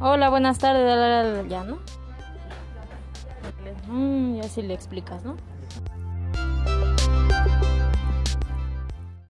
Hola, buenas tardes, ya, ¿no? Mm, ya si le explicas, ¿no?